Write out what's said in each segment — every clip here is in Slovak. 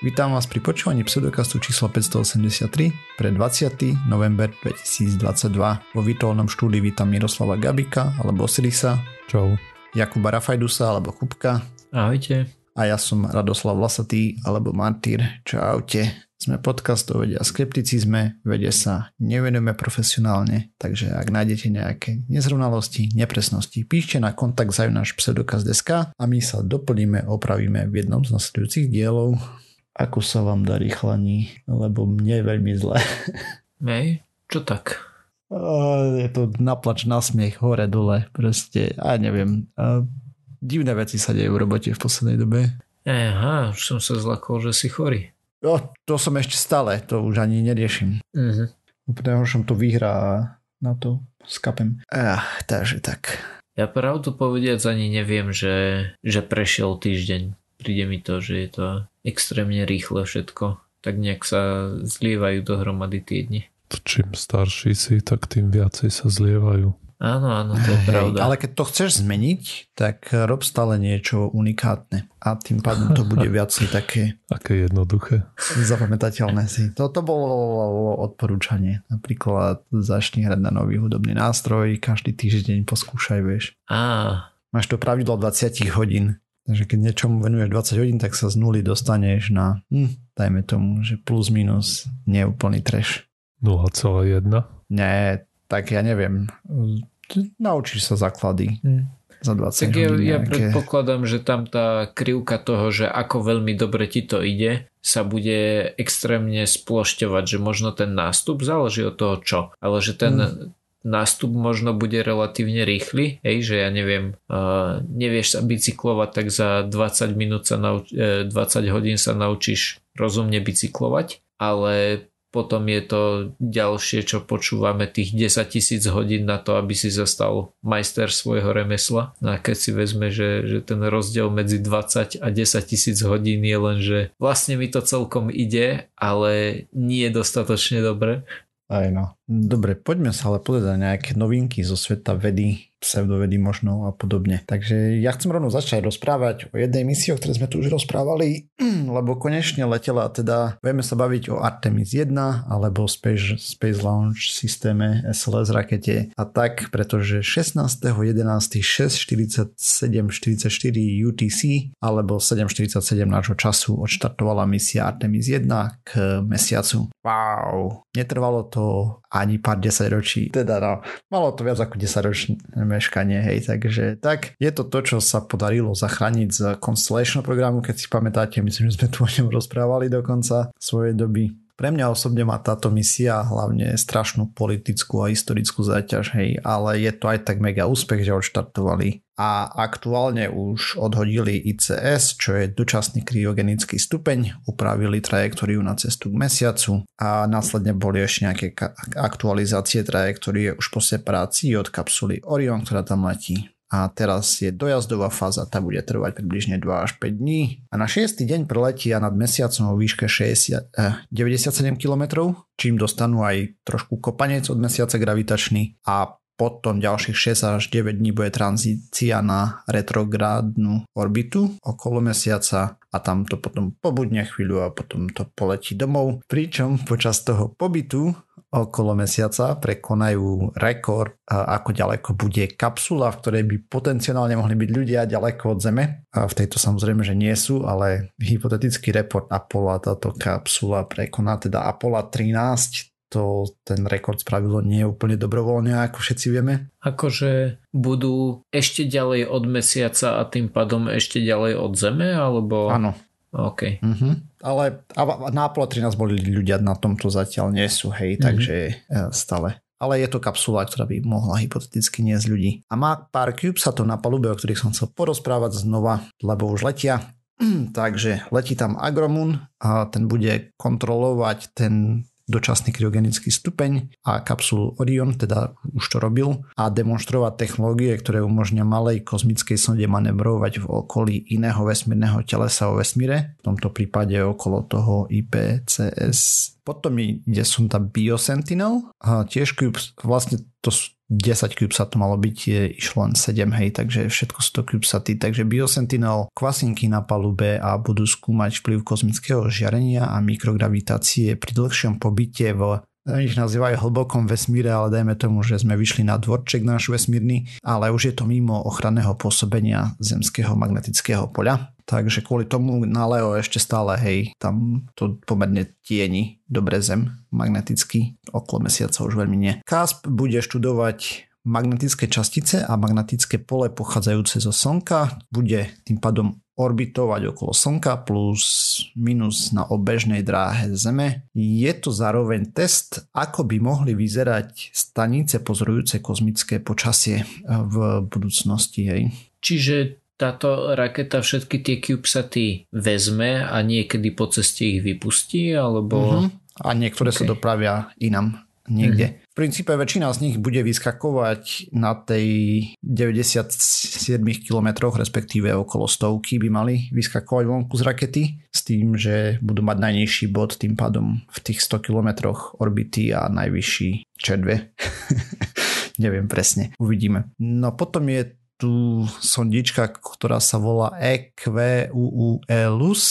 Vítam vás pri počúvaní pseudokastu číslo 583 pre 20. november 2022. Vo virtuálnom štúdiu vítam Miroslava Gabika alebo Osirisa. Čau. Jakuba Rafajdusa alebo Kupka. Ahojte. A ja som Radoslav Vlasatý alebo Martýr. Čaute. Sme podcast o vede a skepticizme, vede sa nevenujeme profesionálne, takže ak nájdete nejaké nezrovnalosti, nepresnosti, píšte na kontakt zajunáš pseudokaz.sk a my sa doplníme, opravíme v jednom z nasledujúcich dielov. Ako sa vám darí chlaní, lebo mne je veľmi zle. Hej, čo tak? Je to naplač, nasmiech, hore, dole, proste, a neviem. Divné veci sa dejú v robote v poslednej dobe. Aha, už som sa zlakol, že si chorý. Jo, to som ešte stále, to už ani neriešim. Uh-huh. Úplne som to vyhrá a na to skapem. Ach, takže tak. Ja pravdu povediac ani neviem, že, že prešiel týždeň. Príde mi to, že je to extrémne rýchle všetko. Tak nejak sa zlievajú dohromady tie dni. Čím starší si, tak tým viacej sa zlievajú. Áno, áno, to je pravda. Ale keď to chceš zmeniť, tak rob stále niečo unikátne. A tým pádom to bude viac také... Aké jednoduché. Zapamätateľné si. Toto bolo odporúčanie. Napríklad začni hrať na nový hudobný nástroj, každý týždeň poskúšaj, vieš. Á. Máš to pravidlo 20 hodín. Takže keď niečomu venuješ 20 hodín, tak sa z nuly dostaneš na, hm, dajme tomu, že plus minus neúplný trash. 0,1? Nie, tak ja neviem naučíš sa základy. Hmm. Za 20 tak ja, ja predpokladám, že tam tá krivka toho, že ako veľmi dobre ti to ide, sa bude extrémne splošťovať, že možno ten nástup záleží od toho čo, ale že ten hmm. Nástup možno bude relatívne rýchly, hej, že ja neviem, uh, nevieš sa bicyklovať, tak za 20 minút sa nauč- 20 hodín sa naučíš rozumne bicyklovať, ale potom je to ďalšie, čo počúvame, tých 10 tisíc hodín na to, aby si zastal majster svojho remesla. No a keď si vezme, že, že ten rozdiel medzi 20 a 10 tisíc hodín je len, že vlastne mi to celkom ide, ale nie je dostatočne dobre. Aj no. Dobre, poďme sa ale povedať nejaké novinky zo sveta vedy, pseudovedy možno a podobne. Takže ja chcem rovno začať rozprávať o jednej misii, o ktorej sme tu už rozprávali, lebo konečne letela teda, vieme sa baviť o Artemis 1 alebo Space, Space Launch systéme SLS rakete a tak, pretože 16.11.6.47.44 UTC alebo 7.47 nášho času odštartovala misia Artemis 1 k mesiacu. Wow, netrvalo to ani pár desaťročí, teda no, malo to viac ako 10 ročné meškanie, hej, takže tak je to to, čo sa podarilo zachrániť z Constellation programu, keď si pamätáte, myslím, že sme tu o ňom rozprávali dokonca svojej doby. Pre mňa osobne má táto misia hlavne strašnú politickú a historickú záťaž, hej, ale je to aj tak mega úspech, že odštartovali. A aktuálne už odhodili ICS, čo je dočasný kryogenický stupeň, upravili trajektóriu na cestu k mesiacu a následne boli ešte nejaké aktualizácie trajektórie už po separácii od kapsuly Orion, ktorá tam letí a teraz je dojazdová fáza, tá bude trvať približne 2 až 5 dní a na 6. deň preletia nad mesiacom o výške 60, eh, 97 km, čím dostanú aj trošku kopanec od mesiaca gravitačný a potom ďalších 6 až 9 dní bude tranzícia na retrográdnu orbitu okolo mesiaca a tam to potom pobudne chvíľu a potom to poletí domov. Pričom počas toho pobytu okolo mesiaca prekonajú rekord, ako ďaleko bude kapsula, v ktorej by potenciálne mohli byť ľudia ďaleko od Zeme. A v tejto samozrejme, že nie sú, ale hypotetický report Apollo táto kapsula prekoná teda Apollo 13, to ten rekord spravilo nie úplne dobrovoľne, ako všetci vieme. Akože budú ešte ďalej od mesiaca a tým pádom ešte ďalej od Zeme, alebo... Áno, OK. Uh-huh. Ale na Apollo 13 boli ľudia na tomto zatiaľ nie sú, hej, uh-huh. takže e, stále. Ale je to kapsula, ktorá by mohla hypoteticky niesť ľudí. A má pár sa to na palube, o ktorých som chcel porozprávať znova, lebo už letia. takže letí tam Agromun a ten bude kontrolovať ten dočasný kryogenický stupeň a kapsulu Orion, teda už to robil, a demonstrovať technológie, ktoré umožňa malej kozmickej sonde manevrovať v okolí iného vesmírneho telesa o vesmíre, v tomto prípade okolo toho IPCS. Potom ide sonda Biosentinel a tiež vlastne to 10 CubeSat to malo byť, je, išlo len 7, hej, takže všetko sú to CubeSaty, takže Biosentinel, kvasinky na palube a budú skúmať vplyv kozmického žiarenia a mikrogravitácie pri dlhšom pobyte v ich nazývajú hlbokom vesmíre, ale dajme tomu, že sme vyšli na dvorček náš vesmírny, ale už je to mimo ochranného pôsobenia zemského magnetického poľa. Takže kvôli tomu na Leo ešte stále, hej, tam to pomerne tieni dobre zem magneticky, okolo mesiaca už veľmi nie. CASP bude študovať magnetické častice a magnetické pole pochádzajúce zo Slnka, bude tým pádom orbitovať okolo Slnka plus minus na obežnej dráhe Zeme. Je to zároveň test, ako by mohli vyzerať stanice pozorujúce kozmické počasie v budúcnosti. Hej. Čiže táto raketa všetky tie CubeSaty vezme a niekedy po ceste ich vypustí, alebo... Uh-huh. A niektoré okay. sa dopravia inam niekde. Mm-hmm. V princípe väčšina z nich bude vyskakovať na tej 97 km, respektíve okolo stovky by mali vyskakovať vonku z rakety s tým, že budú mať najnižší bod tým pádom v tých 100 km orbity a najvyšší čedve. Neviem presne, uvidíme. No potom je tu sondička, ktorá sa volá EQUUELUS.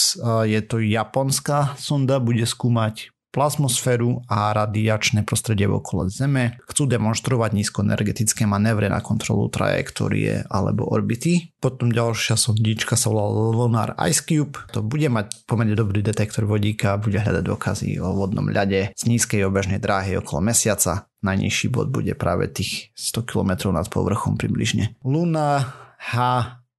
Je to japonská sonda, bude skúmať plazmosféru a radiačné prostredie okolo Zeme. Chcú demonstrovať nízkoenergetické manévre na kontrolu trajektórie alebo orbity. Potom ďalšia sondička sa volá Lunar Ice Cube. To bude mať pomerne dobrý detektor vodíka, bude hľadať dôkazy o vodnom ľade z nízkej obežnej dráhy okolo Mesiaca. Najnižší bod bude práve tých 100 km nad povrchom približne. Luna H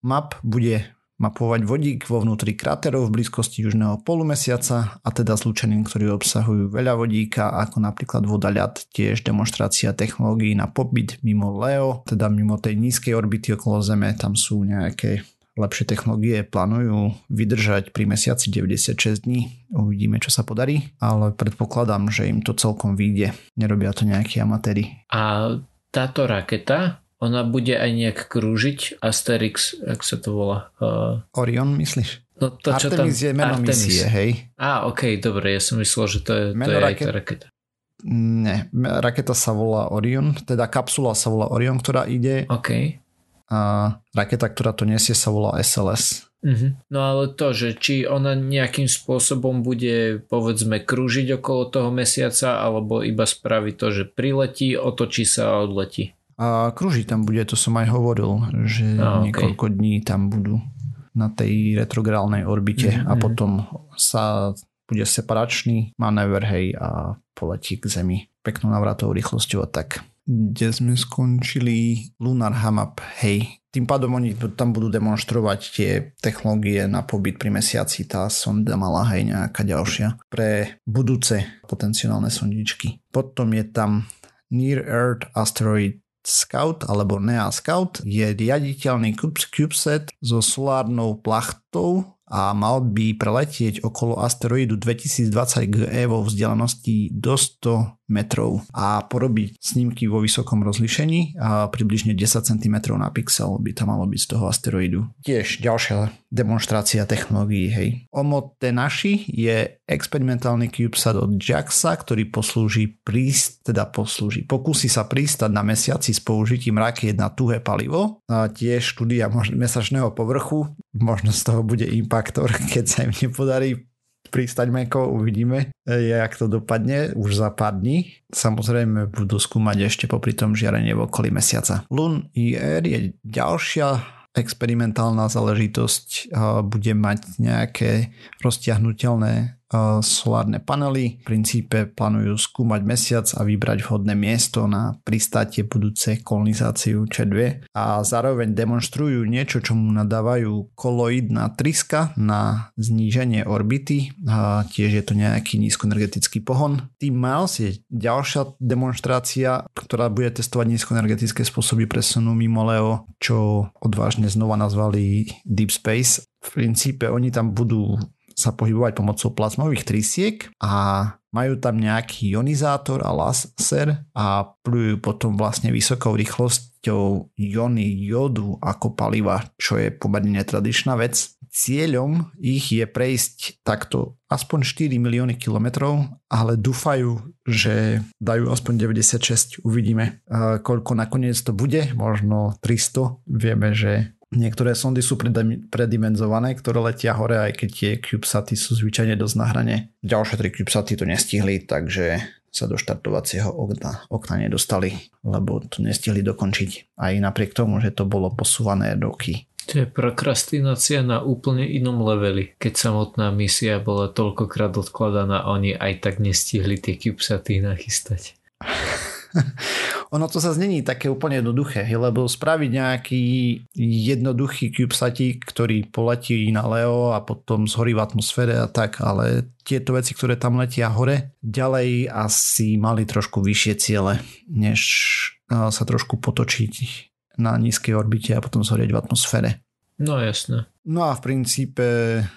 Map bude mapovať vodík vo vnútri kráterov v blízkosti južného polumesiaca a teda zlúčením, ktorí obsahujú veľa vodíka, ako napríklad voda ľad, tiež demonstrácia technológií na pobyt mimo LEO, teda mimo tej nízkej orbity okolo Zeme, tam sú nejaké lepšie technológie plánujú vydržať pri mesiaci 96 dní. Uvidíme, čo sa podarí, ale predpokladám, že im to celkom vyjde. Nerobia to nejakí amatéri. A táto raketa ona bude aj nejak krúžiť Asterix, ak sa to volá. Uh... Orion myslíš? No to, čo Artemis tam... je meno Artemis. misie, hej? Á, ok, dobre, ja som myslel, že to je, meno to je raket... aj tá raketa. Nie, raketa sa volá Orion, teda kapsula sa volá Orion, ktorá ide. OK. A raketa, ktorá to nesie, sa volá SLS. Uh-huh. No ale to, že či ona nejakým spôsobom bude povedzme krúžiť okolo toho mesiaca alebo iba spraví to, že priletí, otočí sa a odletí. A kružiť tam bude, to som aj hovoril, že a, okay. niekoľko dní tam budú na tej retrográlnej orbite mm-hmm. a potom sa bude separačný manéver, hej, a poletí k Zemi peknou navratovou rýchlosťou a tak. Kde sme skončili Lunar Hamap, hej. Tým pádom oni tam budú demonstrovať tie technológie na pobyt pri mesiaci. Tá sonda mala hej nejaká ďalšia pre budúce potenciálne sondičky. Potom je tam Near Earth Asteroid Scout alebo NEA Scout je riaditeľný CubeSat so solárnou plachtou a mal by preletieť okolo asteroidu 2020 GE vo vzdialenosti do 100 metrov a porobiť snímky vo vysokom rozlišení a približne 10 cm na pixel by to malo byť z toho asteroidu. Tiež ďalšia demonstrácia technológií, hej. OMO naši je experimentálny CubeSat od JAXA, ktorý poslúži príst, teda poslúži, pokusí sa pristať na mesiaci s použitím rakiet na tuhé palivo a tiež štúdia mesačného povrchu. Možno z toho bude impaktor, keď sa im nepodarí pristať meko, uvidíme, jak to dopadne už za pár dní. Samozrejme budú skúmať ešte popri tom žiarenie v okolí mesiaca. Lun IR je ďalšia experimentálna záležitosť, bude mať nejaké roztiahnutelné solárne panely. V princípe plánujú skúmať mesiac a vybrať vhodné miesto na pristátie budúce kolonizáciu Č2 a zároveň demonstrujú niečo, čo mu nadávajú koloidná triska na zníženie orbity a tiež je to nejaký nízkoenergetický pohon. Team Miles je ďalšia demonstrácia, ktorá bude testovať nízkoenergetické spôsoby presunu mimo Leo, čo odvážne znova nazvali Deep Space. V princípe oni tam budú sa pohybovať pomocou plazmových trysiek a majú tam nejaký ionizátor a laser a plujú potom vlastne vysokou rýchlosť pomocou jóny jodu ako paliva, čo je pomerne netradičná vec. Cieľom ich je prejsť takto aspoň 4 milióny kilometrov, ale dúfajú, že dajú aspoň 96. Uvidíme, koľko nakoniec to bude, možno 300. Vieme, že Niektoré sondy sú predimenzované, ktoré letia hore, aj keď tie CubeSaty sú zvyčajne dosť na hrane. Ďalšie tri CubeSaty to nestihli, takže sa do štartovacieho okna, okna nedostali, lebo to nestihli dokončiť. Aj napriek tomu, že to bolo posúvané roky. To je prokrastinácia na úplne inom leveli. Keď samotná misia bola toľkokrát odkladaná, oni aj tak nestihli tie CubeSaty nachystať. ono to sa znení také úplne jednoduché, lebo spraviť nejaký jednoduchý CubeSatík, ktorý poletí na Leo a potom zhorí v atmosfére a tak, ale tieto veci, ktoré tam letia hore, ďalej asi mali trošku vyššie ciele, než sa trošku potočiť na nízkej orbite a potom zhorieť v atmosfére. No jasné. No a v princípe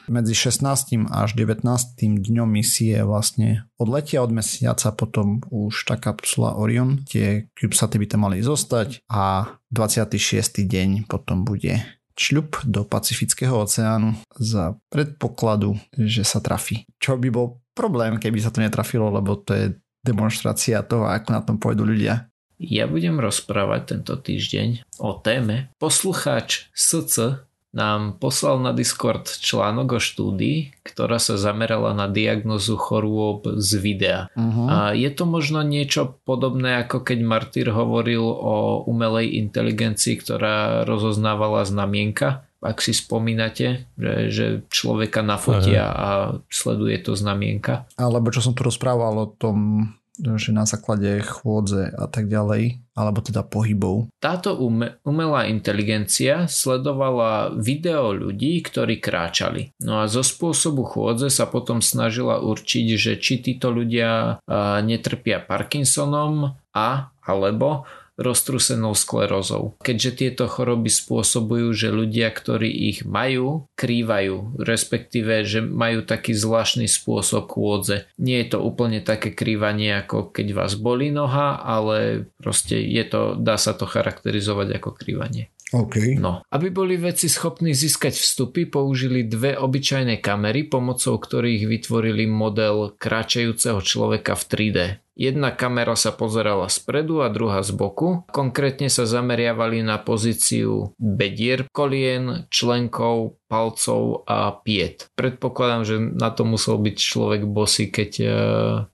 medzi 16. až 19. dňom misie vlastne odletia od mesiaca, potom už tá kapsula Orion, tie CubeSaty by tam mali zostať a 26. deň potom bude čľub do Pacifického oceánu za predpokladu, že sa trafí. Čo by bol problém, keby sa to netrafilo, lebo to je demonstrácia toho, ako na tom pôjdu ľudia. Ja budem rozprávať tento týždeň o téme Poslucháč SC nám poslal na Discord článok o štúdii, ktorá sa zamerala na diagnozu chorôb z videa. Uh-huh. A je to možno niečo podobné, ako keď Martyr hovoril o umelej inteligencii, ktorá rozoznávala znamienka. Ak si spomínate, že, že človeka nafotia uh-huh. a sleduje to znamienka. Alebo čo som tu rozprával o tom že na základe chôdze a tak ďalej, alebo teda pohybov. Táto umelá inteligencia sledovala video ľudí, ktorí kráčali. No a zo spôsobu chôdze sa potom snažila určiť, že či títo ľudia netrpia Parkinsonom a alebo roztrusenou sklerózou. Keďže tieto choroby spôsobujú, že ľudia, ktorí ich majú, krývajú, respektíve, že majú taký zvláštny spôsob chôdze. Nie je to úplne také krývanie, ako keď vás bolí noha, ale proste je to, dá sa to charakterizovať ako krývanie. Okay. No, aby boli vedci schopní získať vstupy, použili dve obyčajné kamery, pomocou ktorých vytvorili model kráčajúceho človeka v 3D. Jedna kamera sa pozerala spredu a druhá z boku. Konkrétne sa zameriavali na pozíciu bedier, kolien, členkov, palcov a piet. Predpokladám, že na to musel byť človek bosy, keď uh,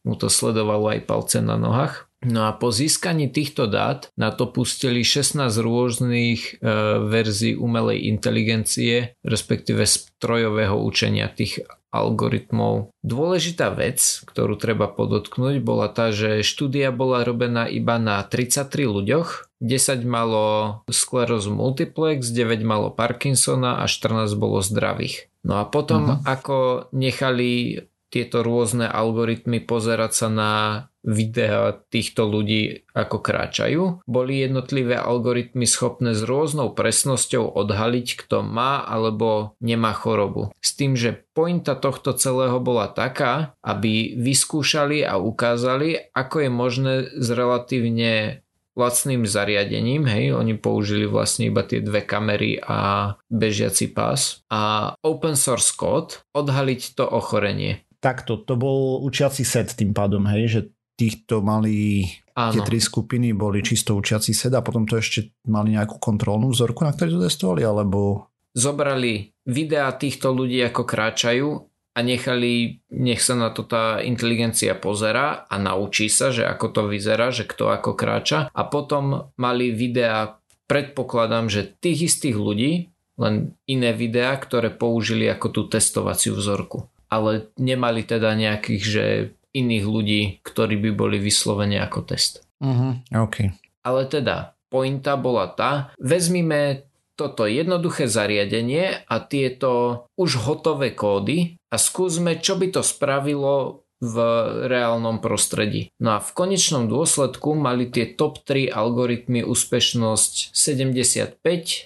mu to sledovalo aj palce na nohách. No a po získaní týchto dát na to pustili 16 rôznych e, verzií umelej inteligencie, respektíve strojového učenia tých algoritmov. Dôležitá vec, ktorú treba podotknúť, bola tá, že štúdia bola robená iba na 33 ľuďoch, 10 malo sklerózu multiplex, 9 malo Parkinsona a 14 bolo zdravých. No a potom, uh-huh. ako nechali tieto rôzne algoritmy pozerať sa na videa týchto ľudí ako kráčajú. Boli jednotlivé algoritmy schopné s rôznou presnosťou odhaliť, kto má alebo nemá chorobu. S tým, že pointa tohto celého bola taká, aby vyskúšali a ukázali, ako je možné s relatívne lacným zariadením, hej, oni použili vlastne iba tie dve kamery a bežiaci pás a open source kód odhaliť to ochorenie takto, to bol učiaci set tým pádom, hej, že týchto mali Áno. tie tri skupiny boli čisto učiaci set a potom to ešte mali nejakú kontrolnú vzorku, na ktorej to testovali, alebo... Zobrali videá týchto ľudí, ako kráčajú a nechali, nech sa na to tá inteligencia pozera a naučí sa, že ako to vyzerá, že kto ako kráča a potom mali videá, predpokladám, že tých istých ľudí, len iné videá, ktoré použili ako tú testovaciu vzorku ale nemali teda nejakých, že iných ľudí, ktorí by boli vyslovene ako test. Uh-huh, okay. Ale teda, pointa bola tá, vezmime toto jednoduché zariadenie a tieto už hotové kódy a skúsme, čo by to spravilo v reálnom prostredí. No a v konečnom dôsledku mali tie top 3 algoritmy úspešnosť 75,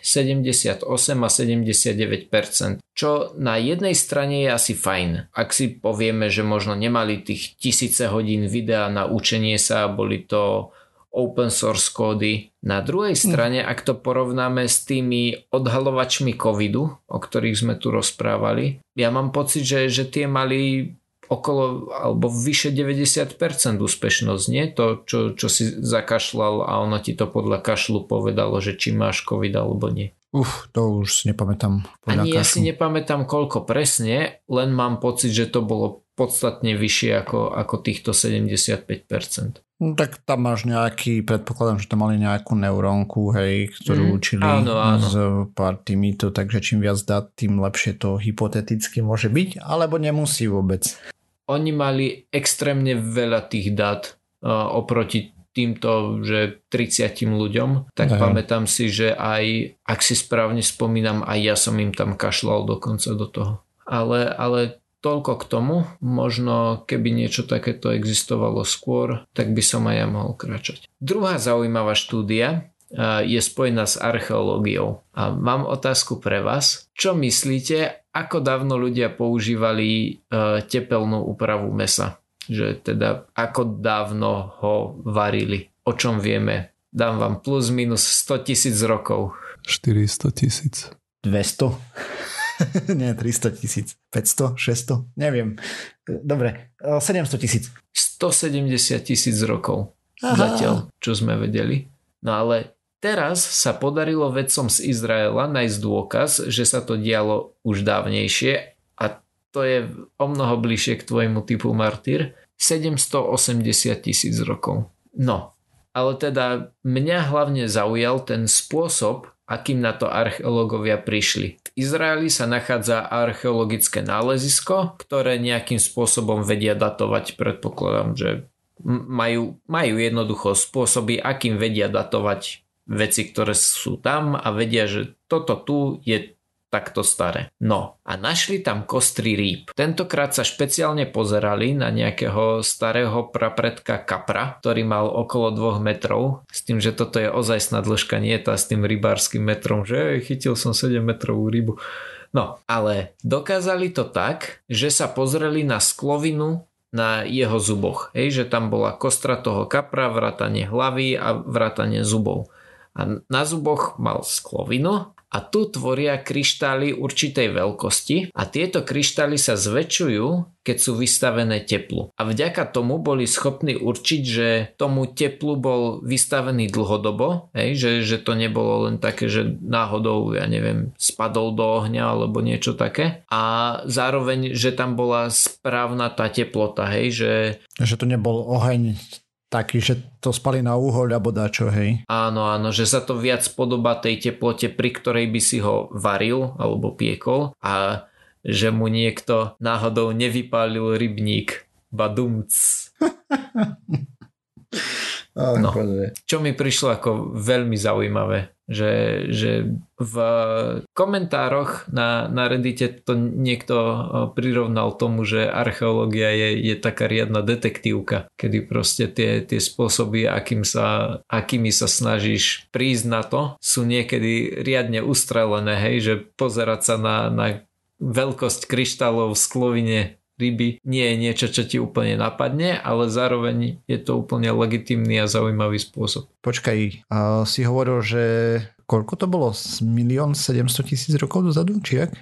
78 a 79%, čo na jednej strane je asi fajn. Ak si povieme, že možno nemali tých tisíce hodín videa na učenie sa, boli to open source kódy. Na druhej strane, ak to porovnáme s tými odhalovačmi covidu, o ktorých sme tu rozprávali, ja mám pocit, že, že tie mali okolo alebo vyše 90% úspešnosť, nie? To, čo, čo si zakašľal a ono ti to podľa kašlu povedalo, že či máš COVID alebo nie. Uf, to už si nepamätám. Ani ja si nepamätám koľko presne, len mám pocit, že to bolo podstatne vyššie ako, ako týchto 75%. No, tak tam máš nejaký, predpokladám, že tam mali nejakú neurónku, hej, ktorú mm, učili áno, áno. s pár týmito, takže čím viac dát, tým lepšie to hypoteticky môže byť, alebo nemusí vôbec. Oni mali extrémne veľa tých dát uh, oproti týmto, že 30 ľuďom, tak Aj. pamätám si, že aj, ak si správne spomínam, aj ja som im tam kašľal dokonca do toho. Ale, ale Toľko k tomu, možno keby niečo takéto existovalo skôr, tak by som aj ja mohol kráčať. Druhá zaujímavá štúdia je spojená s archeológiou. A mám otázku pre vás. Čo myslíte, ako dávno ľudia používali tepelnú úpravu mesa? Že teda ako dávno ho varili? O čom vieme? Dám vám plus minus 100 tisíc rokov. 400 tisíc. 200? Nie, 300 tisíc. 500, 600, neviem. Dobre, 700 tisíc. 170 tisíc rokov. Aha. Zatiaľ, čo sme vedeli. No ale teraz sa podarilo vedcom z Izraela nájsť dôkaz, že sa to dialo už dávnejšie a to je o mnoho bližšie k tvojmu typu martyr. 780 tisíc rokov. No, ale teda mňa hlavne zaujal ten spôsob, akým na to archeológovia prišli. V Izraeli sa nachádza archeologické nálezisko, ktoré nejakým spôsobom vedia datovať, predpokladám, že majú, majú jednoducho spôsoby, akým vedia datovať veci, ktoré sú tam a vedia, že toto tu je takto staré. No a našli tam kostry rýb. Tentokrát sa špeciálne pozerali na nejakého starého prapredka kapra, ktorý mal okolo 2 metrov, s tým, že toto je ozajstná dĺžka, nie tá s tým rybárským metrom, že chytil som 7 metrovú rybu. No, ale dokázali to tak, že sa pozreli na sklovinu na jeho zuboch. Hej, že tam bola kostra toho kapra, vrátanie hlavy a vrátanie zubov. A na zuboch mal sklovinu a tu tvoria kryštály určitej veľkosti a tieto kryštály sa zväčšujú, keď sú vystavené teplu. A vďaka tomu boli schopní určiť, že tomu teplu bol vystavený dlhodobo, hej, že, že to nebolo len také, že náhodou, ja neviem, spadol do ohňa alebo niečo také. A zároveň, že tam bola správna tá teplota, hej, že... Že to nebol oheň taký, že to spali na úhoľ alebo dačo, hej. Áno, áno, že sa to viac podobá tej teplote, pri ktorej by si ho varil alebo piekol a že mu niekto náhodou nevypálil rybník. Badumc. no, čo mi prišlo ako veľmi zaujímavé že, že v komentároch na, na Reddite to niekto prirovnal tomu, že archeológia je, je taká riadna detektívka, kedy proste tie, tie spôsoby, akým sa, akými sa snažíš prísť na to, sú niekedy riadne ustrelené, hej, že pozerať sa na, na veľkosť kryštálov v sklovine ryby nie je niečo, čo ti úplne napadne, ale zároveň je to úplne legitimný a zaujímavý spôsob. Počkaj, uh, si hovoril, že koľko to bolo? Milión 700 tisíc rokov dozadu, či jak?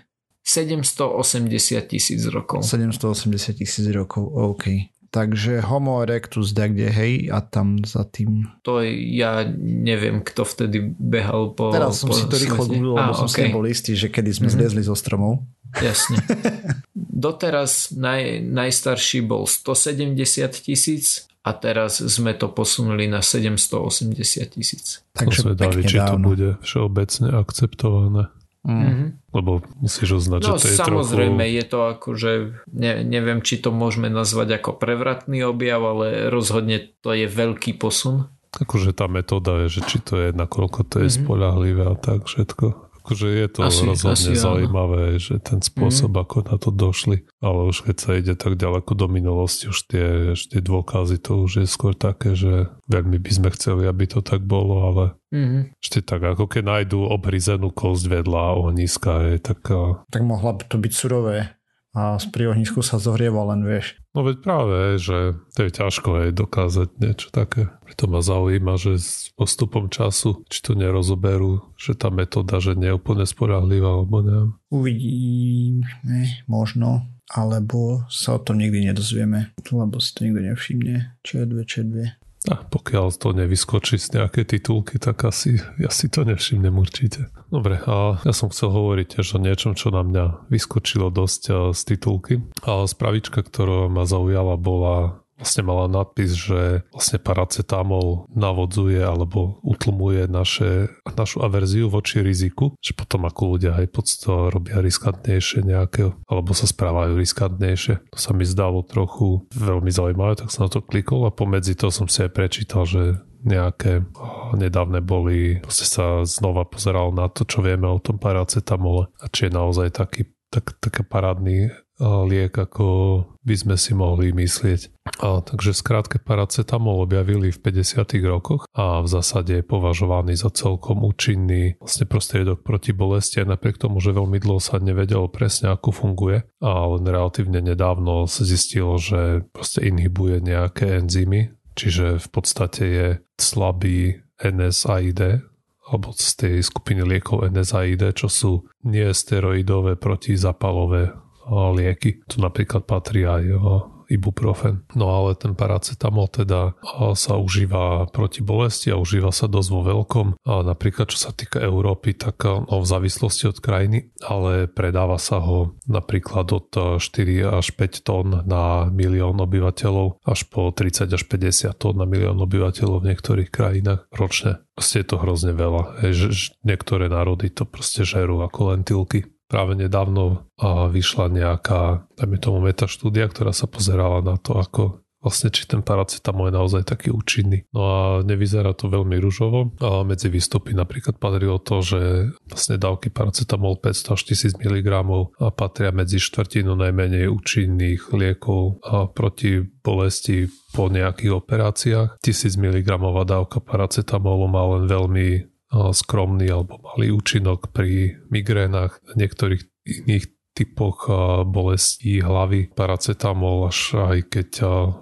780 tisíc rokov. 780 tisíc rokov, OK. Takže Homo erectus kde hej a tam za tým... To ja neviem, kto vtedy behal po Teraz som po si to rýchlo googlil, lebo som okay. si nebol istý, že kedy sme mm-hmm. zliezli zo stromov. Jasne. Doteraz naj, najstarší bol 170 tisíc a teraz sme to posunuli na 780 tisíc. Takže to dali, či to bude všeobecne akceptované. Mm-hmm. Lebo musíš oznať, no, že to je samozrejme, trochu... je to akože, ne, neviem, či to môžeme nazvať ako prevratný objav, ale rozhodne to je veľký posun. Akože tá metóda je, že či to je, nakoľko to je mm-hmm. spolahlivé a tak všetko. Akože je to asi, rozhodne asi, zaujímavé, áno. že ten spôsob, mm. ako na to došli. Ale už keď sa ide tak ďaleko do minulosti, už tie, už tie dôkazy, to už je skôr také, že veľmi by sme chceli, aby to tak bolo, ale mm. ešte tak, ako keď nájdú obhryzenú kosť vedľa ohniska, je taká... Tak mohla by to byť surové a pri ohnisku sa zohrieva len, vieš. No veď práve, že to je ťažko aj dokázať niečo také. Preto ma zaujíma, že s postupom času, či to nerozoberú, že tá metóda, že nie je úplne sporahlivá, alebo neviem. Uvidíme, možno, alebo sa o tom nikdy nedozvieme, lebo si to nikto nevšimne, čo je dve, čo je dve. A pokiaľ to nevyskočí z nejaké titulky, tak asi ja si to nevšimnem určite. Dobre, a ja som chcel hovoriť tiež o niečom, čo na mňa vyskočilo dosť z titulky. A spravička, ktorá ma zaujala, bola vlastne mala nadpis, že vlastne paracetamol navodzuje alebo utlmuje naše, našu averziu voči riziku, že potom ako ľudia aj podsto robia riskantnejšie nejaké, alebo sa správajú riskantnejšie. To sa mi zdalo trochu veľmi zaujímavé, tak som na to klikol a pomedzi to som si aj prečítal, že nejaké nedávne boli, proste sa znova pozeral na to, čo vieme o tom paracetamole a či je naozaj taký tak, taký parádny liek, ako by sme si mohli myslieť. A, takže skrátke paracetamol objavili v 50. rokoch a v zásade je považovaný za celkom účinný vlastne prostriedok proti bolesti aj napriek tomu, že veľmi dlho sa nevedelo presne ako funguje a len relatívne nedávno sa zistilo, že proste inhibuje nejaké enzymy, čiže v podstate je slabý NSAID, alebo z tej skupiny liekov NSAID, čo sú niesteroidové protizapalové lieky. Tu napríklad patrí aj ibuprofen. No ale ten paracetamol teda sa užíva proti bolesti a užíva sa dosť vo veľkom. A napríklad čo sa týka Európy, tak no, v závislosti od krajiny, ale predáva sa ho napríklad od 4 až 5 tón na milión obyvateľov až po 30 až 50 tón na milión obyvateľov v niektorých krajinách ročne. Proste je to hrozne veľa. Že niektoré národy to proste žerú ako lentilky práve nedávno vyšla nejaká, dajme tomu metaštúdia, ktorá sa pozerala na to, ako vlastne či ten paracetamol je naozaj taký účinný. No a nevyzerá to veľmi rúžovo. A medzi výstupy napríklad patrilo to, že vlastne dávky paracetamol 500 až 1000 mg patria medzi štvrtinu najmenej účinných liekov a proti bolesti po nejakých operáciách. 1000 mg dávka paracetamolu má len veľmi skromný alebo malý účinok pri migrénach, niektorých iných typoch bolestí hlavy, paracetamol, až aj keď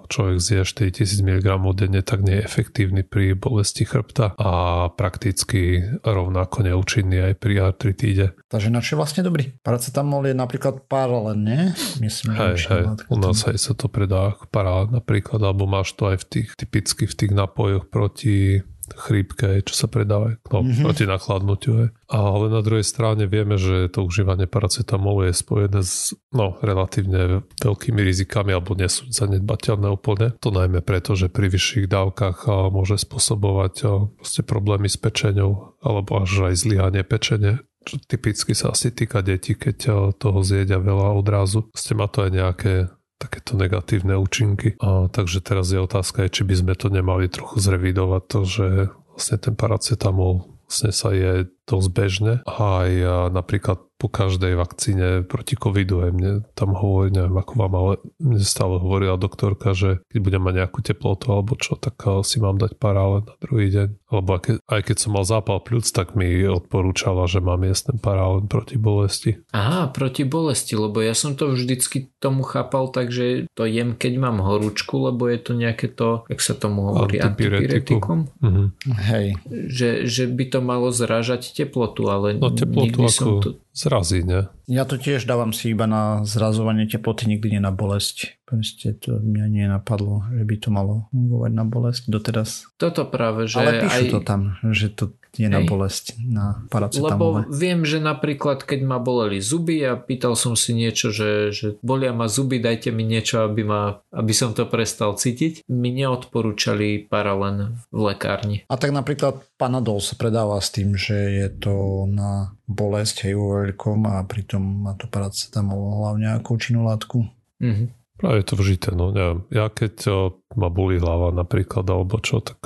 človek zje 4000 mg denne, tak nie je efektívny pri bolesti chrbta a prakticky rovnako neúčinný aj pri artritíde. Takže na čo je vlastne dobrý? Paracetamol je napríklad paralén, nie? Myslím, hej, hej. U nás aj sa to predá ako paralén napríklad, alebo máš to aj v tých typicky v tých napojoch proti chrípke, čo sa predáva no, mm-hmm. proti nachladnutiu. Je. Ale na druhej strane vieme, že to užívanie paracetamolu je spojené s no, relatívne veľkými rizikami alebo nie sú zanedbateľné úplne. To najmä preto, že pri vyšších dávkach môže spôsobovať problémy s pečenou alebo až aj zlyhanie pečene čo typicky sa asi týka detí, keď toho zjedia veľa odrazu. Ste má to aj nejaké takéto negatívne účinky. A, takže teraz je otázka, či by sme to nemali trochu zrevidovať to, že vlastne ten paracetamol vlastne sa je dosť bežné. A aj napríklad po každej vakcíne proti covidu. Aj mne tam hovorí, neviem ako vám, ale mne stále hovorila doktorka, že keď budem mať nejakú teplotu alebo čo, tak si mám dať parálen na druhý deň. Lebo aj keď, aj keď som mal zápal pľúc, tak mi odporúčala, že mám jesť ten parálen proti bolesti. Aha, proti bolesti, lebo ja som to vždycky tomu chápal, takže to jem, keď mám horúčku, lebo je to nejaké to, jak sa tomu hovorí, antipyretikum. Mhm. Hej. Že, že by to malo zrážať teplotu, ale no, teplotu ako... som to zrazí, ne? Ja to tiež dávam si iba na zrazovanie teploty, nikdy nie na bolesť. Proste to mňa nie napadlo, že by to malo fungovať na bolesť doteraz. Toto práve, že Ale píšu aj... to tam, že to je na bolesť, na paracetamole. Lebo viem, že napríklad, keď ma boleli zuby a pýtal som si niečo, že, že bolia ma zuby, dajte mi niečo, aby, ma, aby som to prestal cítiť, mi neodporúčali paralen v lekárni. A tak napríklad Panadol sa predáva s tým, že je to na bolesť hej vo veľkom a pritom má to paracetamol hlavne ako účinnú látku. Mm-hmm. Práve to vžité, no neviem. Ja keď ma boli hlava napríklad alebo čo, tak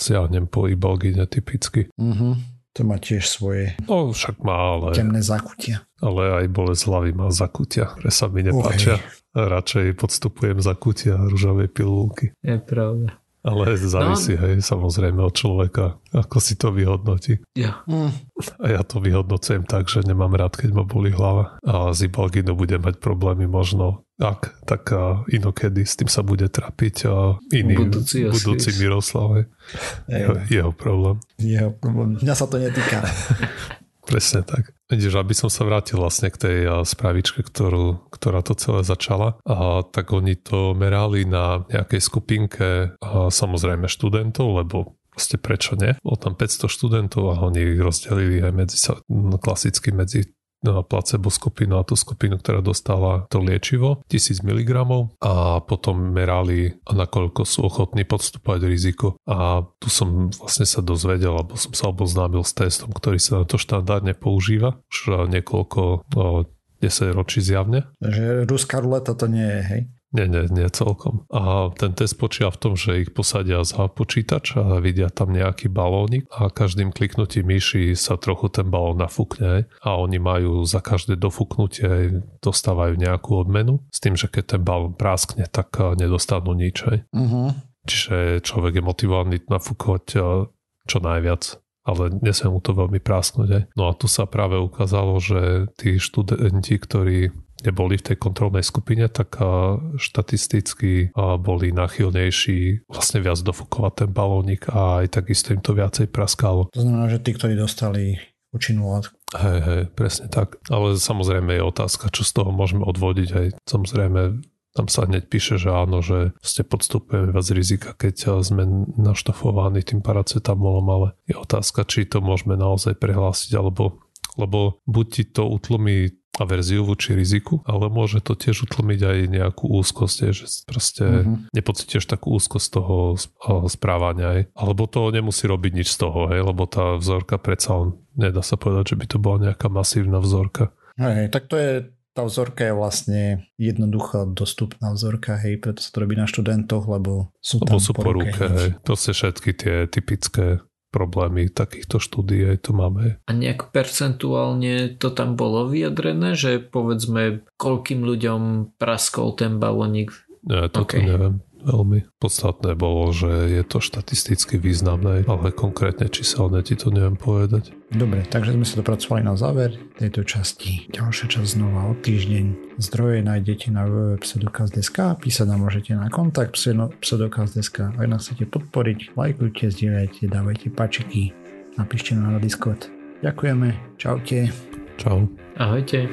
siahnem po ibalgine typicky. Uh-huh. To má tiež svoje no, však má, ale... temné zakutia. Ale aj bolesť hlavy má zakutia, ktoré sa mi nepáčia. Uh, Radšej podstupujem zakutia rúžovej pilulky. Je pravda. Ale závisí, no. hej, samozrejme od človeka, ako si to vyhodnotí. Ja. Mm. A ja to vyhodnocujem tak, že nemám rád, keď ma boli hlava. A z Ibalginu bude mať problémy možno ak, tak inokedy s tým sa bude trapiť a iný budúci, budúci Miroslav. Jeho, jeho problém. Jeho problém. Mňa sa to netýka. Presne tak. Vidíš, aby som sa vrátil vlastne k tej spravičke, ktorú, ktorá to celé začala, a tak oni to merali na nejakej skupinke a samozrejme študentov, lebo proste prečo nie? Bolo tam 500 študentov a oni ich rozdelili aj medzi sa, no, klasicky medzi na placebo skupinu a tú skupinu, ktorá dostala to liečivo, 1000 mg a potom merali, nakoľko sú ochotní podstúpať riziko. A tu som vlastne sa dozvedel, alebo som sa oboznámil s testom, ktorý sa na to štandardne používa už niekoľko 10 ročí zjavne. Že ruská ruleta to nie je, hej? Nie, nie, nie celkom. A ten test počíva v tom, že ich posadia za počítač a vidia tam nejaký balónik a každým kliknutím myši sa trochu ten balón nafúkne a oni majú za každé dofúknutie dostávajú nejakú odmenu s tým, že keď ten balón práskne, tak nedostanú nič. Uh-huh. Čiže človek je motivovaný nafúkovať čo najviac ale nesmie mu to veľmi prásknuť. Aj. No a tu sa práve ukázalo, že tí študenti, ktorí neboli v tej kontrolnej skupine, tak štatisticky boli nachylnejší vlastne viac dofúkovať ten balónik a aj takisto im to viacej praskalo. To znamená, že tí, ktorí dostali účinnú látku. Hej, hej, presne tak. Ale samozrejme je otázka, čo z toho môžeme odvodiť. Hej, samozrejme tam sa hneď píše, že áno, že ste podstupujeme viac rizika, keď sme naštafovaní tým paracetamolom, ale je otázka, či to môžeme naozaj prehlásiť, alebo lebo buď ti to utlmí averziu voči riziku, ale môže to tiež utlmiť aj nejakú úzkosť, že proste mm-hmm. nepocítiš takú úzkosť toho správania. Aj. Alebo to nemusí robiť nič z toho, hej, lebo tá vzorka predsa on, nedá sa povedať, že by to bola nejaká masívna vzorka. Hej, tak to je tá vzorka je vlastne jednoduchá, dostupná vzorka, hej, preto sa to robí na študentoch, lebo sú lebo tam sú po ruke, hej. Proste všetky tie typické problémy takýchto štúdí aj tu máme. A nejak percentuálne to tam bolo vyjadrené, že povedzme, koľkým ľuďom praskol ten balónik? Ja, toto okay. neviem veľmi. Podstatné bolo, že je to štatisticky významné, ale konkrétne číselne ti to neviem povedať. Dobre, takže sme sa dopracovali na záver tejto časti. Ďalšia časť znova o týždeň. Zdroje nájdete na www.pseudokaz.sk písať nám môžete na kontakt pseudokaz.sk Ak nás chcete podporiť, lajkujte, zdieľajte, dávajte pačiky, napíšte nám na Discord. Ďakujeme, čaute. Čau. Ahojte.